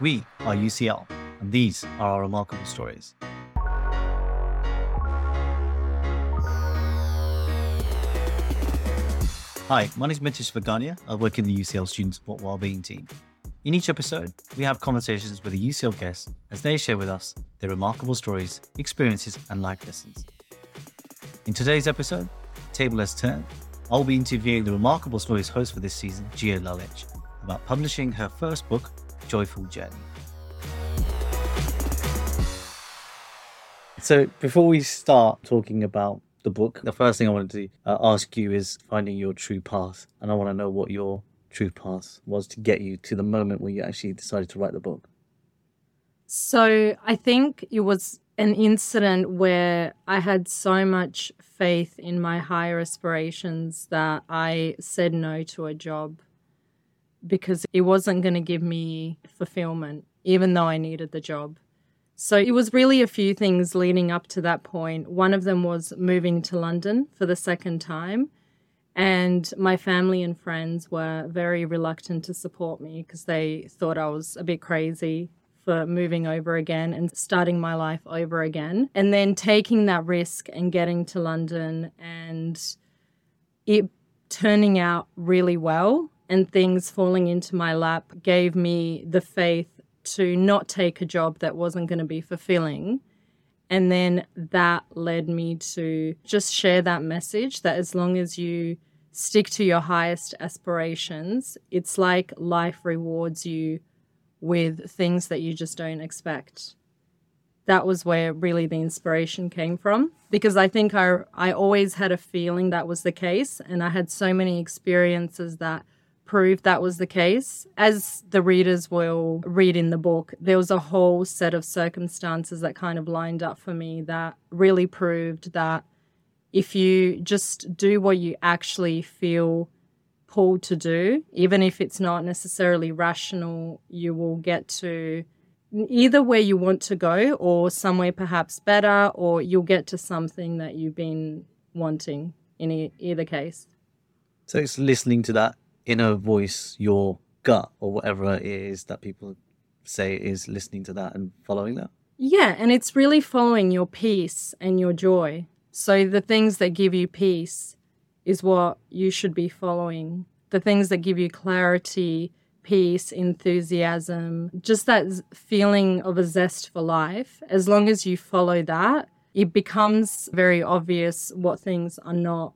We are UCL, and these are our remarkable stories. Hi, my name is Mitesh Vagania. I work in the UCL Student Support Wellbeing team. In each episode, we have conversations with a UCL guest as they share with us their remarkable stories, experiences, and life lessons. In today's episode, Table has turned. I'll be interviewing the remarkable stories host for this season, Gia Lalich, about publishing her first book, Joyful Journey. So, before we start talking about the book, the first thing I wanted to uh, ask you is finding your true path. And I want to know what your true path was to get you to the moment where you actually decided to write the book. So I think it was an incident where I had so much faith in my higher aspirations that I said no to a job because it wasn't going to give me fulfillment, even though I needed the job. So it was really a few things leading up to that point. One of them was moving to London for the second time. And my family and friends were very reluctant to support me because they thought I was a bit crazy for moving over again and starting my life over again. And then taking that risk and getting to London and it turning out really well and things falling into my lap gave me the faith to not take a job that wasn't going to be fulfilling. And then that led me to just share that message that as long as you stick to your highest aspirations, it's like life rewards you with things that you just don't expect. That was where really the inspiration came from because I think I I always had a feeling that was the case and I had so many experiences that proved that was the case. As the readers will read in the book, there was a whole set of circumstances that kind of lined up for me that really proved that if you just do what you actually feel pulled to do, even if it's not necessarily rational, you will get to either where you want to go or somewhere perhaps better, or you'll get to something that you've been wanting in e- either case. So it's listening to that inner voice, your gut, or whatever it is that people say is listening to that and following that. Yeah, and it's really following your peace and your joy. So the things that give you peace is what you should be following. The things that give you clarity, peace, enthusiasm, just that feeling of a zest for life. As long as you follow that, it becomes very obvious what things are not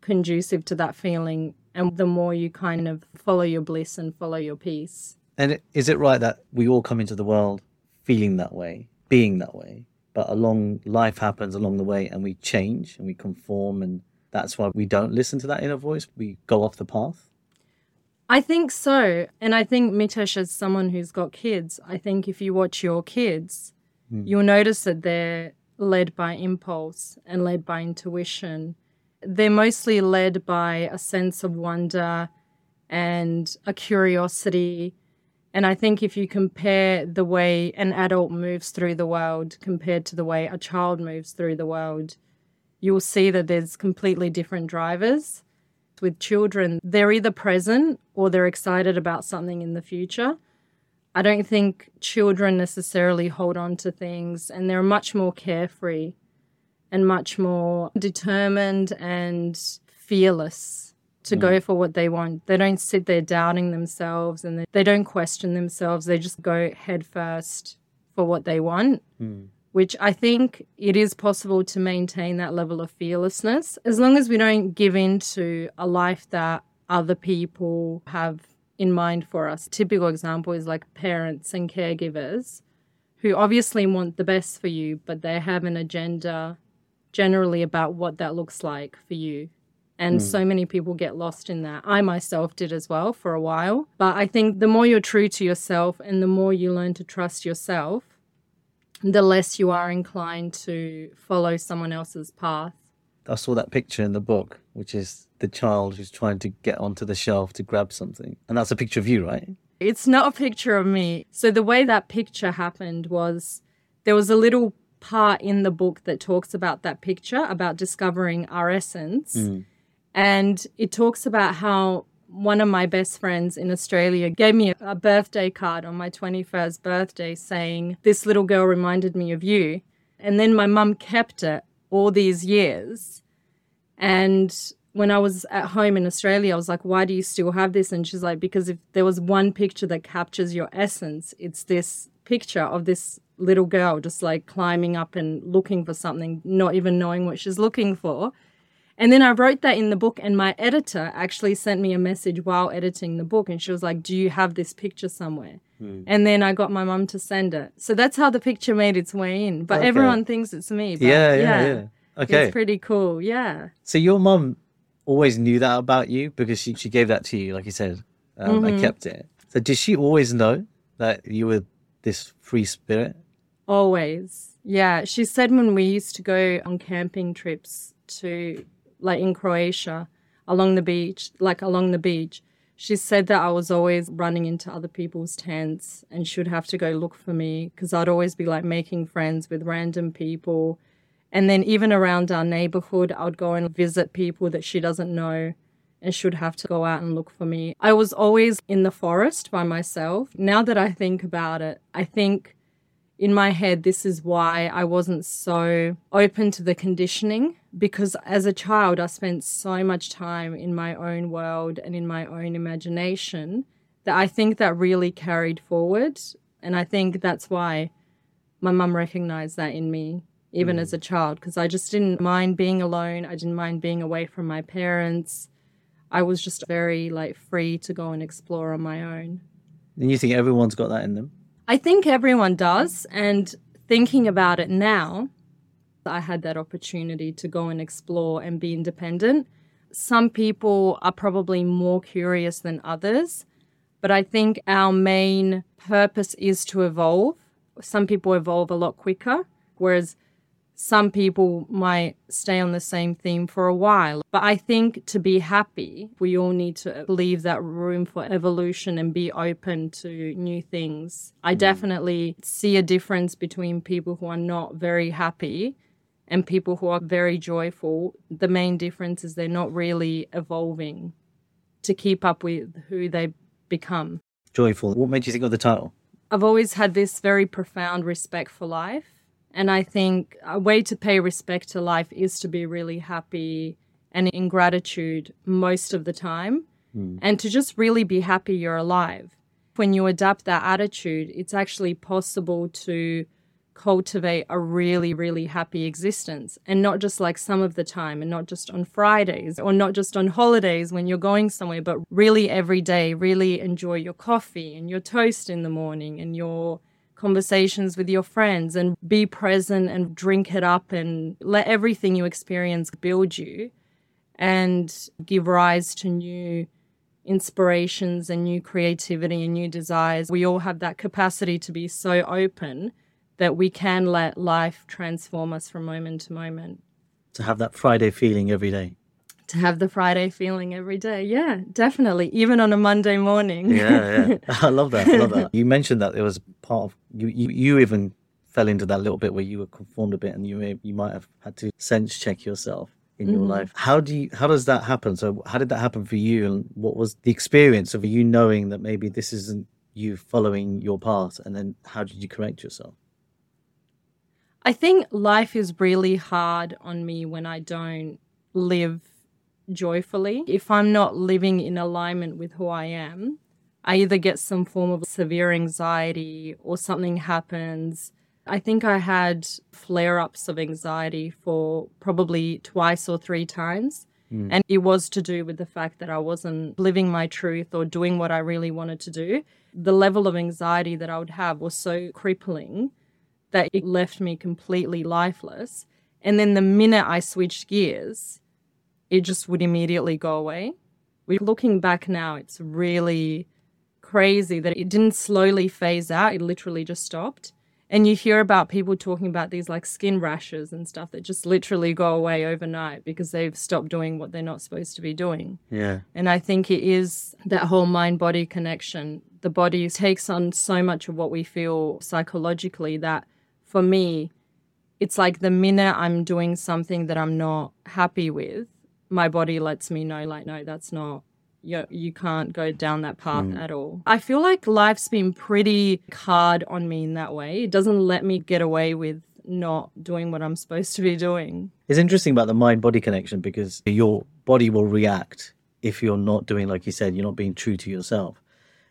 conducive to that feeling and the more you kind of follow your bliss and follow your peace. And is it right that we all come into the world feeling that way, being that way, but along life happens along the way and we change and we conform and that's why we don't listen to that inner voice, we go off the path? I think so. And I think Mitesh, as someone who's got kids, I think if you watch your kids, mm. you'll notice that they're led by impulse and led by intuition they're mostly led by a sense of wonder and a curiosity. And I think if you compare the way an adult moves through the world compared to the way a child moves through the world, you'll see that there's completely different drivers. With children, they're either present or they're excited about something in the future. I don't think children necessarily hold on to things and they're much more carefree and much more determined and fearless to mm. go for what they want. They don't sit there doubting themselves and they don't question themselves. They just go head first for what they want, mm. which I think it is possible to maintain that level of fearlessness as long as we don't give in to a life that other people have in mind for us. Typical example is like parents and caregivers who obviously want the best for you, but they have an agenda generally about what that looks like for you. And mm. so many people get lost in that. I myself did as well for a while. But I think the more you're true to yourself and the more you learn to trust yourself, the less you are inclined to follow someone else's path. I saw that picture in the book, which is the child who's trying to get onto the shelf to grab something. And that's a picture of you, right? It's not a picture of me. So the way that picture happened was there was a little part in the book that talks about that picture, about discovering our essence. Mm. And it talks about how one of my best friends in Australia gave me a birthday card on my 21st birthday saying, This little girl reminded me of you. And then my mum kept it all these years. And when I was at home in Australia, I was like, Why do you still have this? And she's like, Because if there was one picture that captures your essence, it's this picture of this little girl just like climbing up and looking for something, not even knowing what she's looking for. And then I wrote that in the book, and my editor actually sent me a message while editing the book. And she was like, Do you have this picture somewhere? Mm. And then I got my mum to send it. So that's how the picture made its way in. But okay. everyone thinks it's me. But yeah, yeah, yeah, yeah. Okay. It's pretty cool. Yeah. So your mum always knew that about you because she, she gave that to you, like you said, um, mm-hmm. and kept it. So did she always know that you were this free spirit? Always. Yeah. She said when we used to go on camping trips to like in Croatia, along the beach, like along the beach. She said that I was always running into other people's tents and should have to go look for me because I'd always be like making friends with random people. And then even around our neighborhood, I'd go and visit people that she doesn't know and should have to go out and look for me. I was always in the forest by myself. Now that I think about it, I think in my head, this is why I wasn't so open to the conditioning because as a child, I spent so much time in my own world and in my own imagination that I think that really carried forward. And I think that's why my mum recognized that in me, even mm. as a child, because I just didn't mind being alone. I didn't mind being away from my parents. I was just very like free to go and explore on my own. And you think everyone's got that in them? I think everyone does. And thinking about it now, I had that opportunity to go and explore and be independent. Some people are probably more curious than others, but I think our main purpose is to evolve. Some people evolve a lot quicker, whereas some people might stay on the same theme for a while. But I think to be happy, we all need to leave that room for evolution and be open to new things. I mm. definitely see a difference between people who are not very happy and people who are very joyful. The main difference is they're not really evolving to keep up with who they become. Joyful. What made you think of the title? I've always had this very profound respect for life and I think a way to pay respect to life is to be really happy and in gratitude most of the time mm. and to just really be happy you're alive. When you adapt that attitude, it's actually possible to cultivate a really, really happy existence and not just like some of the time and not just on Fridays or not just on holidays when you're going somewhere, but really every day, really enjoy your coffee and your toast in the morning and your conversations with your friends and be present and drink it up and let everything you experience build you and give rise to new inspirations and new creativity and new desires. We all have that capacity to be so open that we can let life transform us from moment to moment. To have that Friday feeling every day to have the Friday feeling every day. Yeah, definitely. Even on a Monday morning. yeah, yeah. I love that. I love that. You mentioned that it was part of you, you. You even fell into that little bit where you were conformed a bit, and you may, you might have had to sense check yourself in mm-hmm. your life. How do you? How does that happen? So, how did that happen for you? And what was the experience of you knowing that maybe this isn't you following your path? And then, how did you correct yourself? I think life is really hard on me when I don't live joyfully. If I'm not living in alignment with who I am, I either get some form of severe anxiety or something happens. I think I had flare ups of anxiety for probably twice or three times. Mm. And it was to do with the fact that I wasn't living my truth or doing what I really wanted to do. The level of anxiety that I would have was so crippling that it left me completely lifeless. And then the minute I switched gears, it just would immediately go away. We're looking back now, it's really crazy that it didn't slowly phase out, it literally just stopped. And you hear about people talking about these like skin rashes and stuff that just literally go away overnight because they've stopped doing what they're not supposed to be doing. Yeah. And I think it is that whole mind body connection. The body takes on so much of what we feel psychologically that for me, it's like the minute I'm doing something that I'm not happy with, my body lets me know like no that's not you you can't go down that path mm. at all. I feel like life's been pretty hard on me in that way. It doesn't let me get away with not doing what I'm supposed to be doing. It's interesting about the mind body connection because your body will react if you're not doing, like you said, you're not being true to yourself.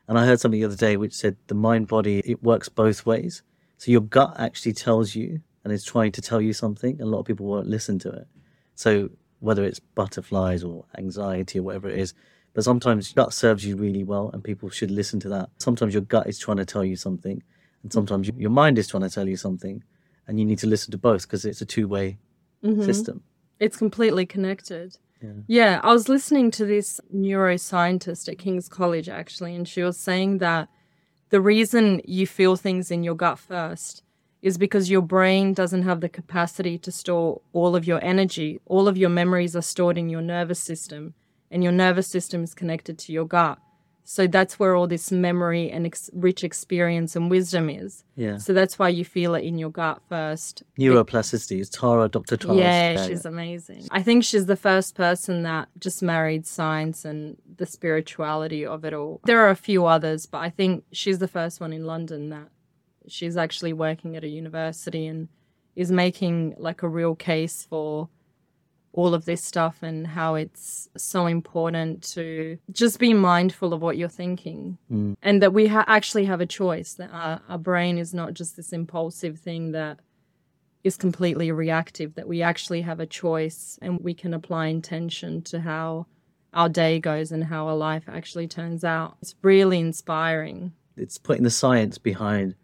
And I heard something the other day which said the mind body, it works both ways. So your gut actually tells you and is trying to tell you something. A lot of people won't listen to it. So whether it's butterflies or anxiety or whatever it is, but sometimes gut serves you really well and people should listen to that. Sometimes your gut is trying to tell you something and sometimes your mind is trying to tell you something and you need to listen to both because it's a two-way mm-hmm. system. It's completely connected. Yeah. Yeah, I was listening to this neuroscientist at King's College actually, and she was saying that the reason you feel things in your gut first is because your brain doesn't have the capacity to store all of your energy. All of your memories are stored in your nervous system, and your nervous system is connected to your gut. So that's where all this memory and ex- rich experience and wisdom is. Yeah. So that's why you feel it in your gut first. Neuroplasticity is Tara, Dr. Tara. Yeah, she's amazing. I think she's the first person that just married science and the spirituality of it all. There are a few others, but I think she's the first one in London that she's actually working at a university and is making like a real case for all of this stuff and how it's so important to just be mindful of what you're thinking mm. and that we ha- actually have a choice that our, our brain is not just this impulsive thing that is completely reactive, that we actually have a choice and we can apply intention to how our day goes and how our life actually turns out. It's really inspiring. it's putting the science behind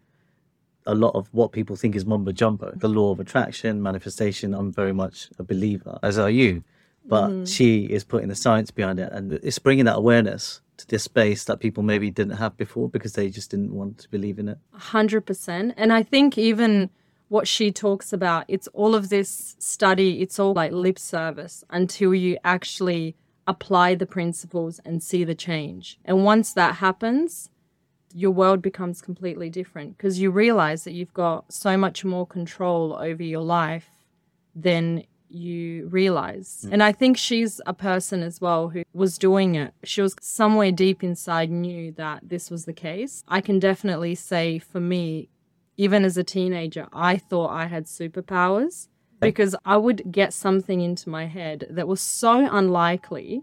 a lot of what people think is mumbo jumbo. The law of attraction, manifestation, I'm very much a believer, as are you. But mm-hmm. she is putting the science behind it and it's bringing that awareness to this space that people maybe didn't have before because they just didn't want to believe in it. 100%. And I think even what she talks about, it's all of this study, it's all like lip service until you actually apply the principles and see the change. And once that happens, your world becomes completely different because you realize that you've got so much more control over your life than you realize. Mm. And I think she's a person as well who was doing it. She was somewhere deep inside knew that this was the case. I can definitely say for me, even as a teenager, I thought I had superpowers because I would get something into my head that was so unlikely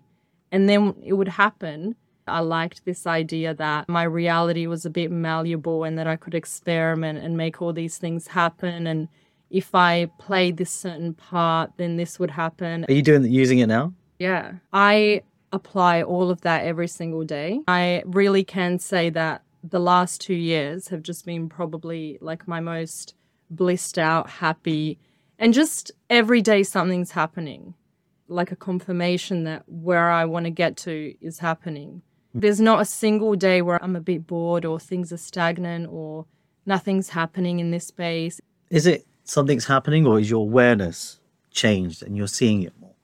and then it would happen. I liked this idea that my reality was a bit malleable and that I could experiment and make all these things happen. And if I played this certain part, then this would happen. Are you doing using it now? Yeah. I apply all of that every single day. I really can say that the last two years have just been probably like my most blissed out, happy, and just every day something's happening, like a confirmation that where I want to get to is happening. There's not a single day where I'm a bit bored or things are stagnant or nothing's happening in this space. Is it something's happening or is your awareness changed and you're seeing it more?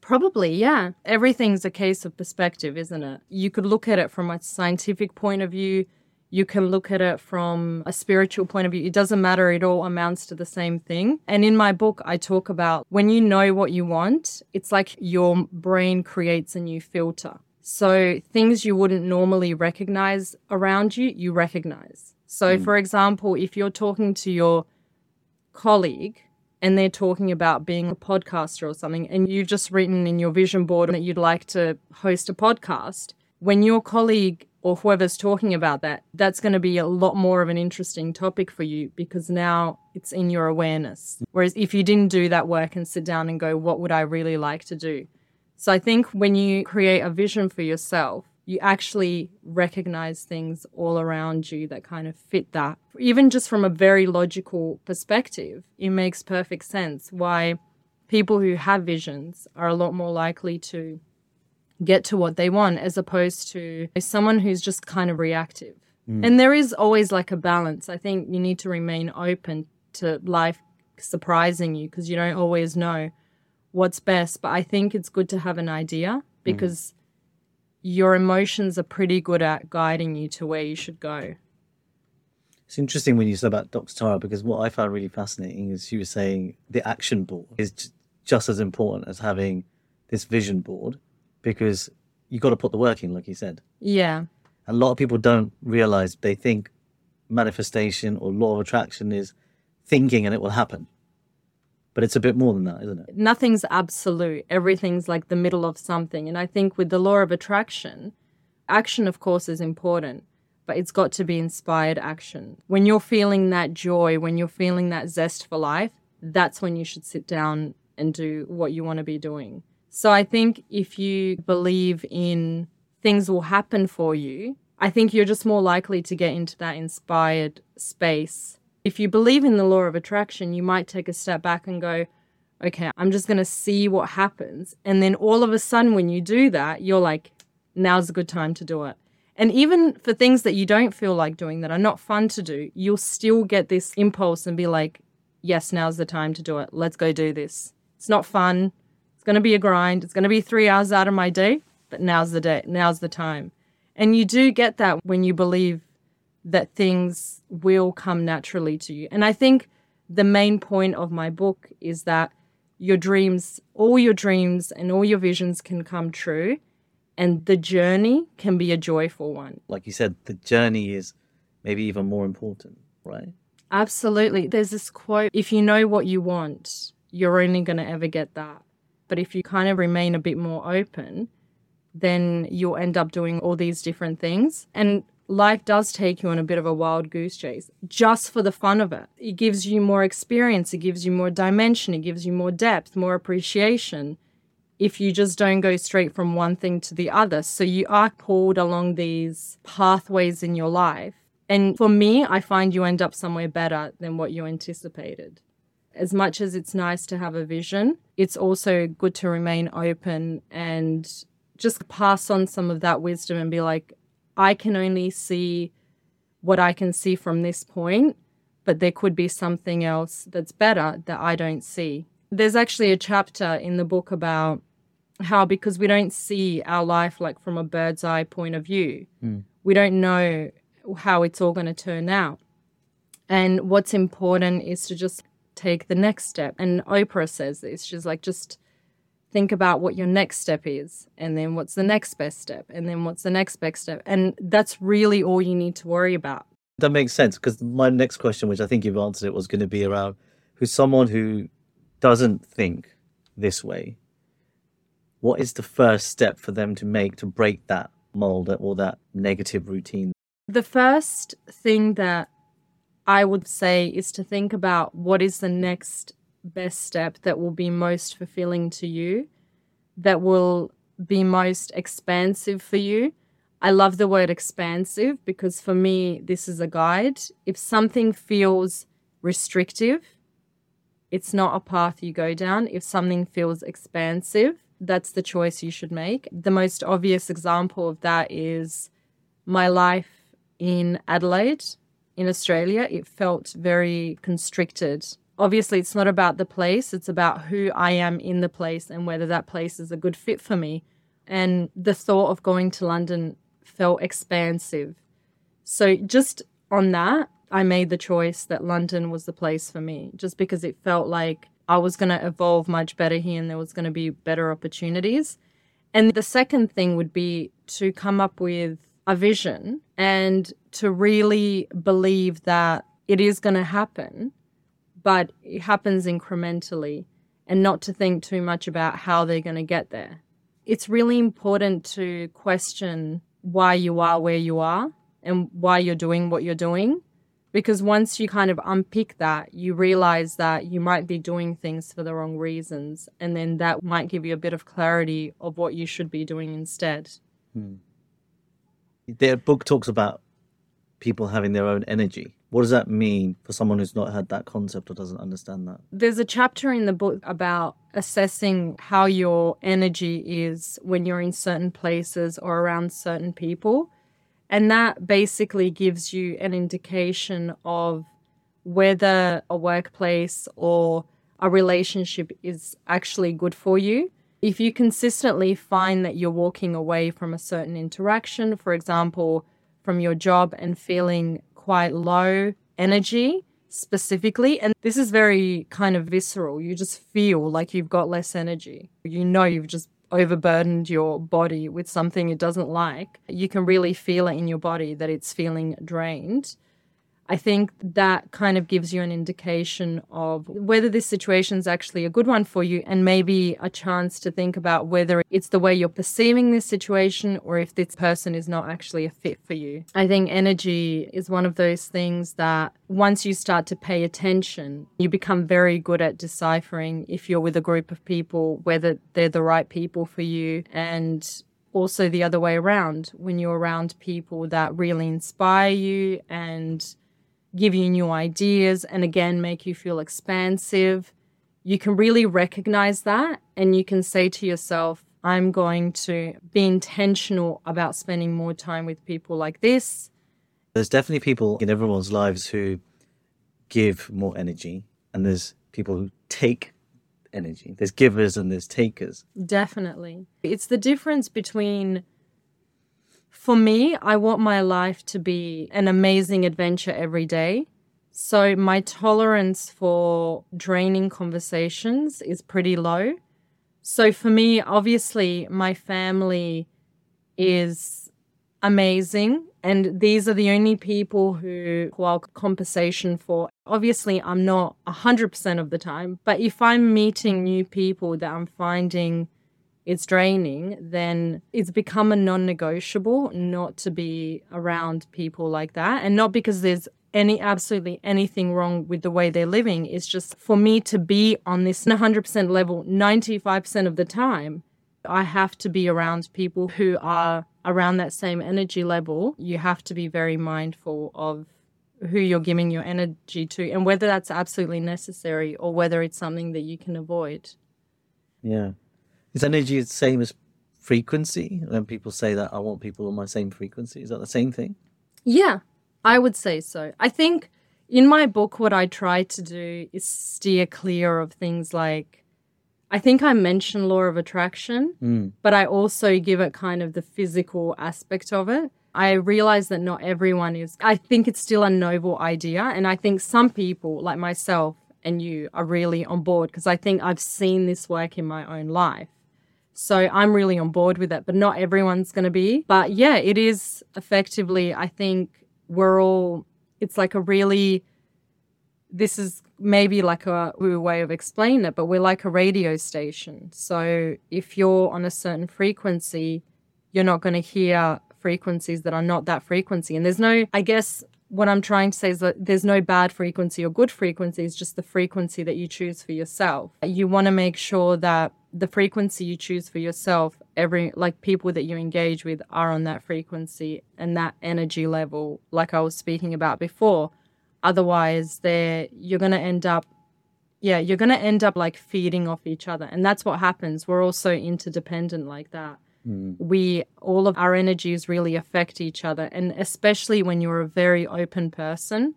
Probably, yeah. Everything's a case of perspective, isn't it? You could look at it from a scientific point of view. You can look at it from a spiritual point of view. It doesn't matter. It all amounts to the same thing. And in my book, I talk about when you know what you want, it's like your brain creates a new filter. So things you wouldn't normally recognize around you, you recognize. So, hmm. for example, if you're talking to your colleague and they're talking about being a podcaster or something, and you've just written in your vision board that you'd like to host a podcast, when your colleague or whoever's talking about that, that's going to be a lot more of an interesting topic for you because now it's in your awareness. Whereas if you didn't do that work and sit down and go, what would I really like to do? So I think when you create a vision for yourself, you actually recognize things all around you that kind of fit that. Even just from a very logical perspective, it makes perfect sense why people who have visions are a lot more likely to get to what they want as opposed to someone who's just kind of reactive. Mm. And there is always like a balance. I think you need to remain open to life surprising you because you don't always know what's best. But I think it's good to have an idea mm. because your emotions are pretty good at guiding you to where you should go. It's interesting when you said about Dr. Tara because what I found really fascinating is she was saying the action board is just as important as having this vision board because you got to put the work in, like you said. Yeah. A lot of people don't realize they think manifestation or law of attraction is thinking and it will happen. But it's a bit more than that, isn't it? Nothing's absolute. Everything's like the middle of something. And I think with the law of attraction, action, of course, is important, but it's got to be inspired action. When you're feeling that joy, when you're feeling that zest for life, that's when you should sit down and do what you want to be doing. So I think if you believe in things will happen for you, I think you're just more likely to get into that inspired space. If you believe in the law of attraction, you might take a step back and go, okay, I'm just going to see what happens. And then all of a sudden, when you do that, you're like, now's a good time to do it. And even for things that you don't feel like doing that are not fun to do, you'll still get this impulse and be like, yes, now's the time to do it. Let's go do this. It's not fun. It's going to be a grind. It's going to be three hours out of my day, but now's the day. Now's the time. And you do get that when you believe that things will come naturally to you. And I think the main point of my book is that your dreams, all your dreams and all your visions can come true. And the journey can be a joyful one. Like you said, the journey is maybe even more important, right? Absolutely. There's this quote if you know what you want, you're only going to ever get that. But if you kind of remain a bit more open, then you'll end up doing all these different things. And life does take you on a bit of a wild goose chase just for the fun of it. It gives you more experience, it gives you more dimension, it gives you more depth, more appreciation if you just don't go straight from one thing to the other. So you are pulled along these pathways in your life. And for me, I find you end up somewhere better than what you anticipated as much as it's nice to have a vision, it's also good to remain open and just pass on some of that wisdom and be like, I can only see what I can see from this point, but there could be something else that's better that I don't see. There's actually a chapter in the book about how, because we don't see our life like from a bird's eye point of view, mm. we don't know how it's all going to turn out. And what's important is to just take the next step. And Oprah says this. She's like, just think about what your next step is, and then what's the next best step, and then what's the next best step. And that's really all you need to worry about. That makes sense because my next question, which I think you've answered it, was going to be around who's someone who doesn't think this way. What is the first step for them to make to break that mold or that negative routine? The first thing that I would say is to think about what is the next best step that will be most fulfilling to you, that will be most expansive for you. I love the word expansive because for me, this is a guide. If something feels restrictive, it's not a path you go down. If something feels expansive, that's the choice you should make. The most obvious example of that is my life in Adelaide in Australia, it felt very constricted. Obviously, it's not about the place, it's about who I am in the place and whether that place is a good fit for me. And the thought of going to London felt expansive. So, just on that, I made the choice that London was the place for me, just because it felt like I was going to evolve much better here and there was going to be better opportunities. And the second thing would be to come up with a vision and to really believe that it is going to happen, but it happens incrementally and not to think too much about how they're going to get there. It's really important to question why you are where you are and why you're doing what you're doing. Because once you kind of unpick that, you realize that you might be doing things for the wrong reasons. And then that might give you a bit of clarity of what you should be doing instead. Hmm. Their book talks about people having their own energy. What does that mean for someone who's not had that concept or doesn't understand that? There's a chapter in the book about assessing how your energy is when you're in certain places or around certain people. And that basically gives you an indication of whether a workplace or a relationship is actually good for you. If you consistently find that you're walking away from a certain interaction, for example, from your job and feeling quite low energy specifically, and this is very kind of visceral, you just feel like you've got less energy. You know you've just overburdened your body with something it doesn't like, you can really feel it in your body that it's feeling drained. I think that kind of gives you an indication of whether this situation is actually a good one for you and maybe a chance to think about whether it's the way you're perceiving this situation or if this person is not actually a fit for you. I think energy is one of those things that once you start to pay attention, you become very good at deciphering if you're with a group of people, whether they're the right people for you and also the other way around when you're around people that really inspire you and give you new ideas, and again, make you feel expansive. You can really recognize that and you can say to yourself, I'm going to be intentional about spending more time with people like this. There's definitely people in everyone's lives who give more energy, and there's people who take energy. There's givers and there's takers. Definitely. It's the difference between for me, I want my life to be an amazing adventure every day. So my tolerance for draining conversations is pretty low. So for me, obviously, my family is amazing. And these are the only people who, who I'll compensation for. Obviously, I'm not 100% of the time, but if I'm meeting new people that I'm finding it's draining, then it's become a non negotiable not to be around people like that. And not because there's any absolutely anything wrong with the way they're living. It's just for me to be on this 100% level 95% of the time, I have to be around people who are around that same energy level. You have to be very mindful of who you're giving your energy to and whether that's absolutely necessary or whether it's something that you can avoid. Yeah. Is energy the same as frequency? When people say that I want people on my same frequency, is that the same thing? Yeah, I would say so. I think in my book, what I try to do is steer clear of things like, I think I mention law of attraction, mm. but I also give it kind of the physical aspect of it. I realize that not everyone is, I think it's still a noble idea. And I think some people, like myself and you, are really on board because I think I've seen this work in my own life. So I'm really on board with it, but not everyone's going to be. But yeah, it is effectively, I think we're all, it's like a really, this is maybe like a way of explaining it, but we're like a radio station. So if you're on a certain frequency, you're not going to hear frequencies that are not that frequency. And there's no, I guess, what I'm trying to say is that there's no bad frequency or good frequency, it's just the frequency that you choose for yourself. You want to make sure that the frequency you choose for yourself, every like people that you engage with are on that frequency and that energy level, like I was speaking about before. Otherwise, there you're gonna end up yeah, you're gonna end up like feeding off each other. And that's what happens. We're also interdependent like that. Mm. We all of our energies really affect each other. And especially when you're a very open person,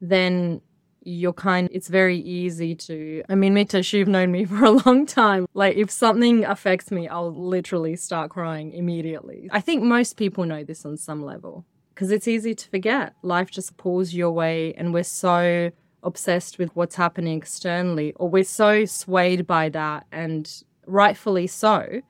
then you're kind it's very easy to i mean mitesh you've known me for a long time. Like if something affects me i'll literally start crying immediately. I think most people know this on some level because it's easy to forget. Life just pulls your way and we're so obsessed with what's happening externally or we're so swayed by that and rightfully so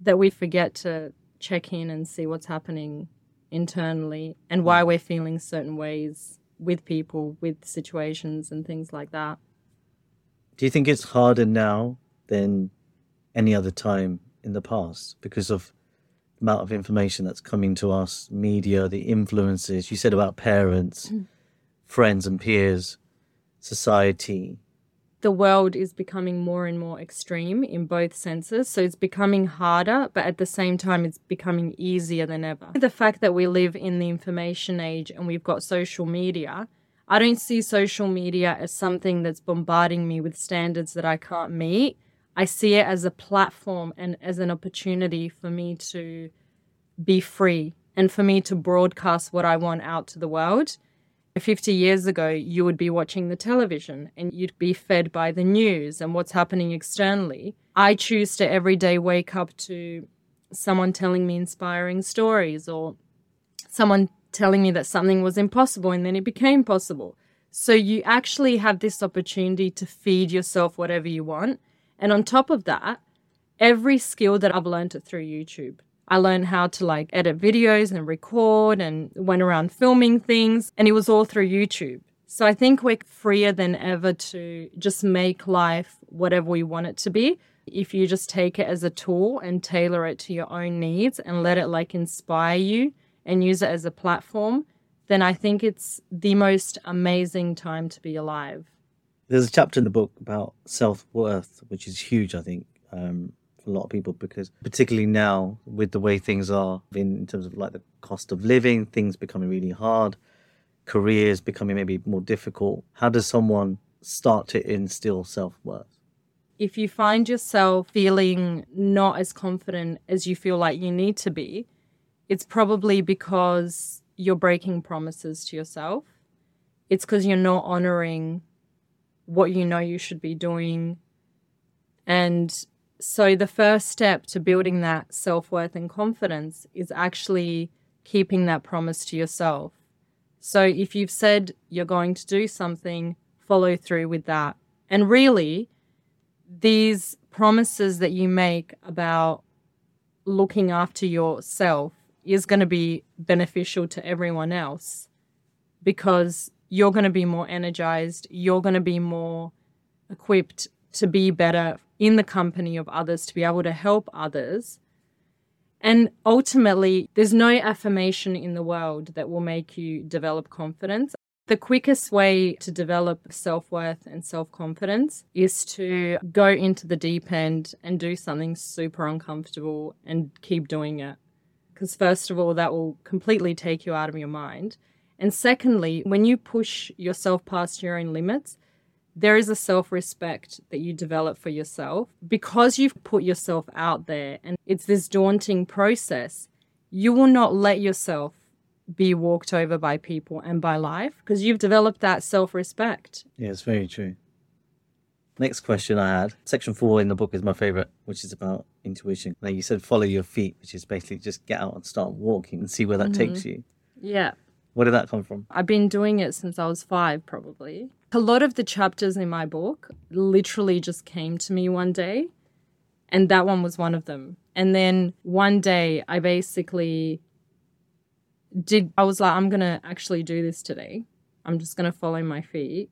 that we forget to check in and see what's happening internally and why mm. we're feeling certain ways with people, with situations, and things like that. Do you think it's harder now than any other time in the past because of the amount of information that's coming to us, media, the influences you said about parents, mm. friends and peers, society? The world is becoming more and more extreme in both senses. So it's becoming harder, but at the same time, it's becoming easier than ever. The fact that we live in the information age and we've got social media, I don't see social media as something that's bombarding me with standards that I can't meet. I see it as a platform and as an opportunity for me to be free and for me to broadcast what I want out to the world. 50 years ago, you would be watching the television and you'd be fed by the news and what's happening externally. I choose to every day wake up to someone telling me inspiring stories or someone telling me that something was impossible and then it became possible. So you actually have this opportunity to feed yourself whatever you want. And on top of that, every skill that I've learned through YouTube. I learned how to like edit videos and record and went around filming things, and it was all through YouTube. So I think we're freer than ever to just make life whatever we want it to be. If you just take it as a tool and tailor it to your own needs and let it like inspire you and use it as a platform, then I think it's the most amazing time to be alive. There's a chapter in the book about self worth, which is huge, I think, um, a lot of people, because particularly now with the way things are in, terms of like the cost of living, things becoming really hard, careers becoming maybe more difficult. How does someone start to instill self worth? If you find yourself feeling not as confident as you feel like you need to be, it's probably because you're breaking promises to yourself. It's because you're not honoring what you know you should be doing. And so, the first step to building that self worth and confidence is actually keeping that promise to yourself. So, if you've said you're going to do something, follow through with that. And really, these promises that you make about looking after yourself is going to be beneficial to everyone else because you're going to be more energized, you're going to be more equipped to be better in the company of others, to be able to help others. And ultimately, there's no affirmation in the world that will make you develop confidence. The quickest way to develop self worth and self confidence is to go into the deep end and do something super uncomfortable and keep doing it because first of all, that will completely take you out of your mind. And secondly, when you push yourself past your own limits, there is a self respect that you develop for yourself because you've put yourself out there and it's this daunting process. You will not let yourself be walked over by people and by life because you've developed that self respect. Yeah, it's very true. Next question I had, section four in the book is my favorite, which is about intuition. Now you said follow your feet, which is basically just get out and start walking and see where that mm-hmm. takes you. Yeah. Where did that come from? I've been doing it since I was five, probably. A lot of the chapters in my book literally just came to me one day, and that one was one of them. And then one day, I basically did, I was like, I'm going to actually do this today. I'm just going to follow my feet.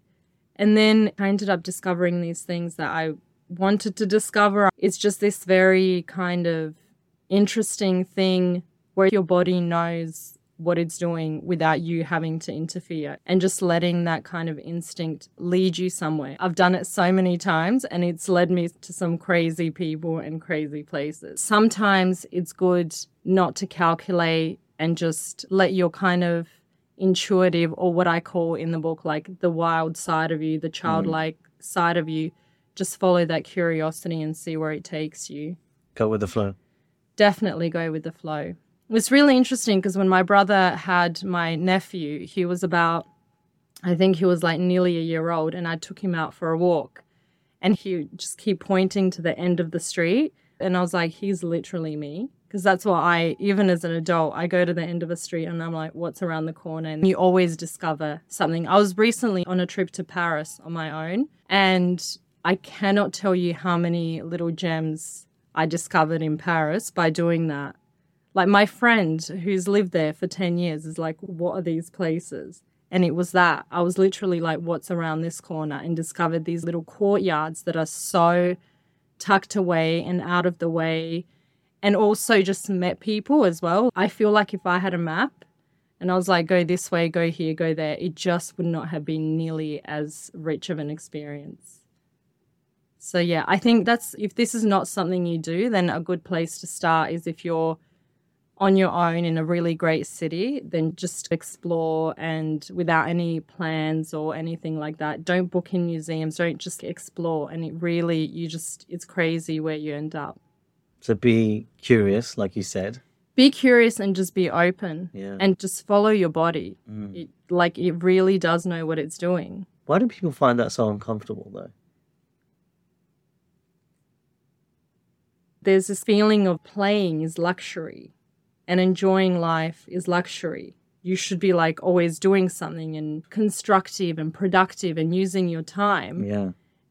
And then I ended up discovering these things that I wanted to discover. It's just this very kind of interesting thing where your body knows what it's doing without you having to interfere and just letting that kind of instinct lead you somewhere. I've done it so many times and it's led me to some crazy people and crazy places. Sometimes it's good not to calculate and just let your kind of intuitive or what I call in the book like the wild side of you, the mm. childlike mm. side of you. Just follow that curiosity and see where it takes you. Go with the flow. Definitely go with the flow. It was really interesting because when my brother had my nephew, he was about, I think he was like nearly a year old, and I took him out for a walk. And he just keep pointing to the end of the street. And I was like, he's literally me because that's what I, even as an adult, I go to the end of a street and I'm like, what's around the corner? And you always discover something. I was recently on a trip to Paris on my own, and I cannot tell you how many little gems I discovered in Paris by doing that. Like my friend who's lived there for 10 years is like, what are these places? And it was that. I was literally like, what's around this corner? And discovered these little courtyards that are so tucked away and out of the way and also just met people as well. I feel like if I had a map and I was like, go this way, go here, go there, it just would not have been nearly as rich of an experience. So, yeah, I think that's if this is not something you do, then a good place to start is if you're on your own in a really great city, then just explore and without any plans or anything like that. Don't book in museums, don't just explore. And it really, you just, it's crazy where you end up. So be curious, like you said. Be curious and just be open. Yeah. And just follow your body. Mm. It, like it really does know what it's doing. Why do people find that so uncomfortable though? There's this feeling of playing is luxury and enjoying life is luxury. You should be like always doing something and constructive and productive and using your time. Yeah.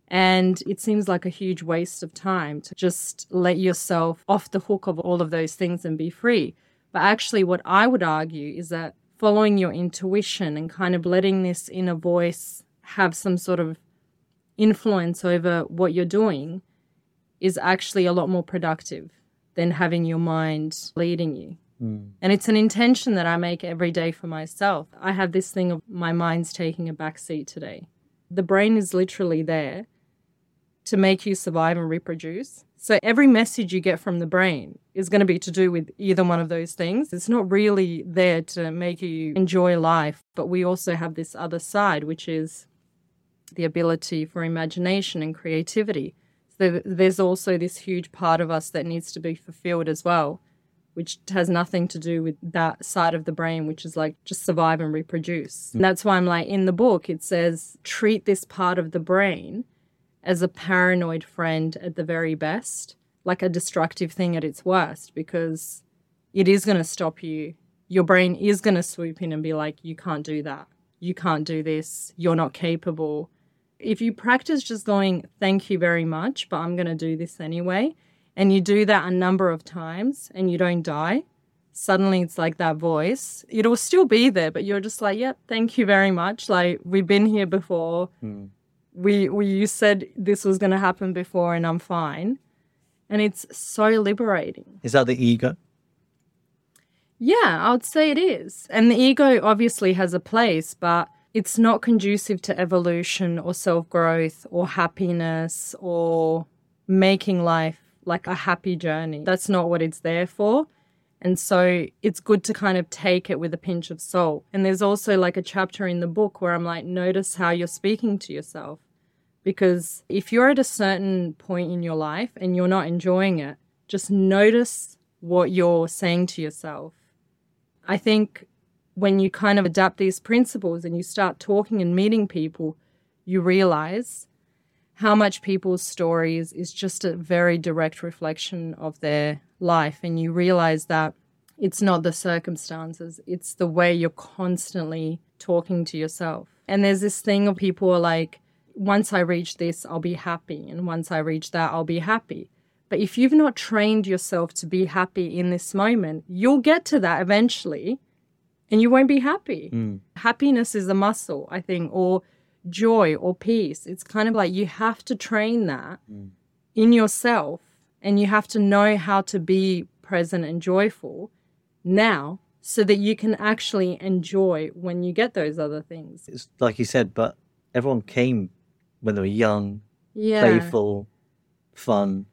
And it seems like a huge waste of time to just let yourself off the hook of all of those things and be free. But actually, what I would argue is that following your intuition and kind of letting this inner voice have some sort of influence over what you're doing is actually a lot more productive than having your mind leading you. Mm. And it's an intention that I make every day for myself. I have this thing of my mind's taking a back seat today. The brain is literally there to make you survive and reproduce. So every message you get from the brain is going to be to do with either one of those things. It's not really there to make you enjoy life, but we also have this other side, which is the ability for imagination and creativity. So there's also this huge part of us that needs to be fulfilled as well, which has nothing to do with that side of the brain, which is like just survive and reproduce. And that's why I'm like, in the book, it says treat this part of the brain as a paranoid friend at the very best, like a destructive thing at its worst, because it is going to stop you. Your brain is going to swoop in and be like, you can't do that. You can't do this. You're not capable. If you practice just going, thank you very much, but I'm going to do this anyway, and you do that a number of times and you don't die, suddenly it's like that voice. It'll still be there, but you're just like, yep, thank you very much. Like, we've been here before. Mm. We, we, you said this was going to happen before and I'm fine. And it's so liberating. Is that the ego? Yeah, I would say it is. And the ego obviously has a place, but it's not conducive to evolution or self growth or happiness or making life like a happy journey. That's not what it's there for. And so it's good to kind of take it with a pinch of salt. And there's also like a chapter in the book where I'm like, notice how you're speaking to yourself. Because if you're at a certain point in your life and you're not enjoying it, just notice what you're saying to yourself. I think when you kind of adapt these principles and you start talking and meeting people, you realize how much people's stories is just a very direct reflection of their life. And you realize that it's not the circumstances, it's the way you're constantly talking to yourself. And there's this thing of people are like, once I reach this, I'll be happy. And once I reach that, I'll be happy. But if you've not trained yourself to be happy in this moment, you'll get to that eventually and you won't be happy. Mm. Happiness is a muscle, I think, or joy or peace. It's kind of like you have to train that Mm. in yourself and you have to know how to be present and joyful now so that you can actually enjoy when you get those other things. It's like you said, but everyone came when they were young, Yeah. playful, fun.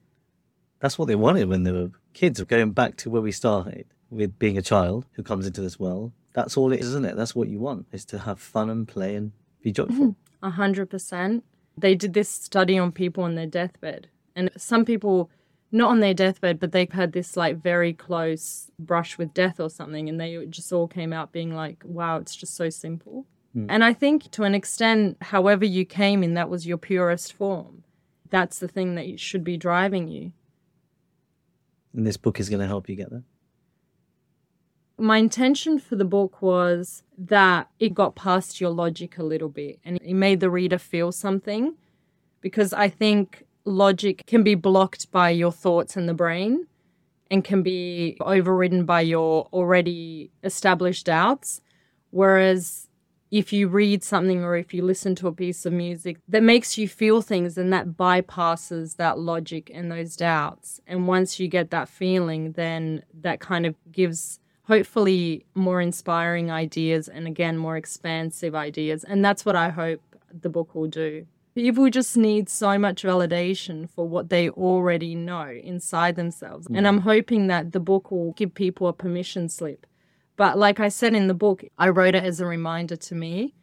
That's what they wanted when they were kids. Of going back to where we started with being a child who comes into this world, that's all it is, isn't it? That's what you want, is to have fun and play and be joyful. Mm-hmm. A hundred percent. They did this study on people on their deathbed, and some people, not on their deathbed, but they had this like very close brush with death or something, and they just all came out being like, "Wow, it's just so simple." Hmm. And I think to an extent, however you came in, that was your purest form. That's the thing that should be driving you. And this book is going to help you get there. My intention for the book was that it got past your logic a little bit and it made the reader feel something because I think logic can be blocked by your thoughts in the brain and can be overridden by your already established doubts. Whereas if you read something or if you listen to a piece of music that makes you feel things and that bypasses that logic and those doubts. And once you get that feeling, then that kind of gives hopefully more inspiring ideas and again more expansive ideas. And that's what i hope the book will do. People just need so much validation for what they already know inside themselves. And i'm hoping that the book will give people a permission slip. But like i said in the book i wrote it as a reminder to me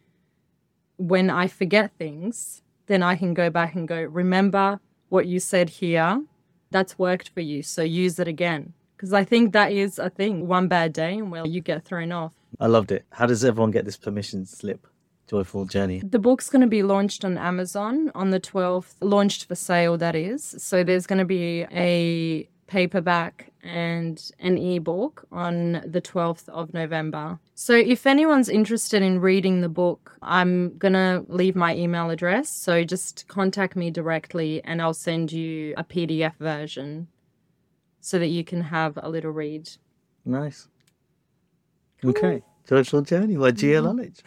when i forget things then i can go back and go remember what you said here. That's worked for you. So use it again because I think that is a thing. One bad day and well, you get thrown off. I loved it. How does everyone get this permission slip? Joyful journey. The book's going to be launched on Amazon on the 12th, launched for sale, that is. So there's going to be a paperback and an ebook on the 12th of November. So, if anyone's interested in reading the book, I'm going to leave my email address. So, just contact me directly and I'll send you a PDF version so that you can have a little read. Nice. Okay. Joyful journey by Gia Lullage.